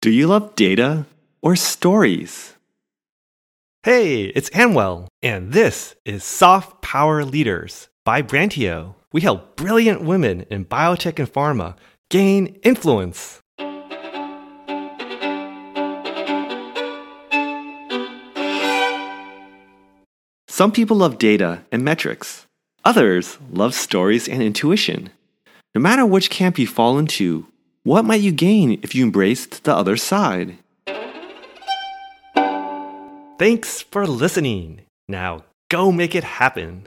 Do you love data or stories? Hey, it's Anwell, and this is Soft Power Leaders by Brantio. We help brilliant women in biotech and pharma gain influence. Some people love data and metrics. Others love stories and intuition. No matter which camp you fall into, what might you gain if you embraced the other side? Thanks for listening. Now go make it happen.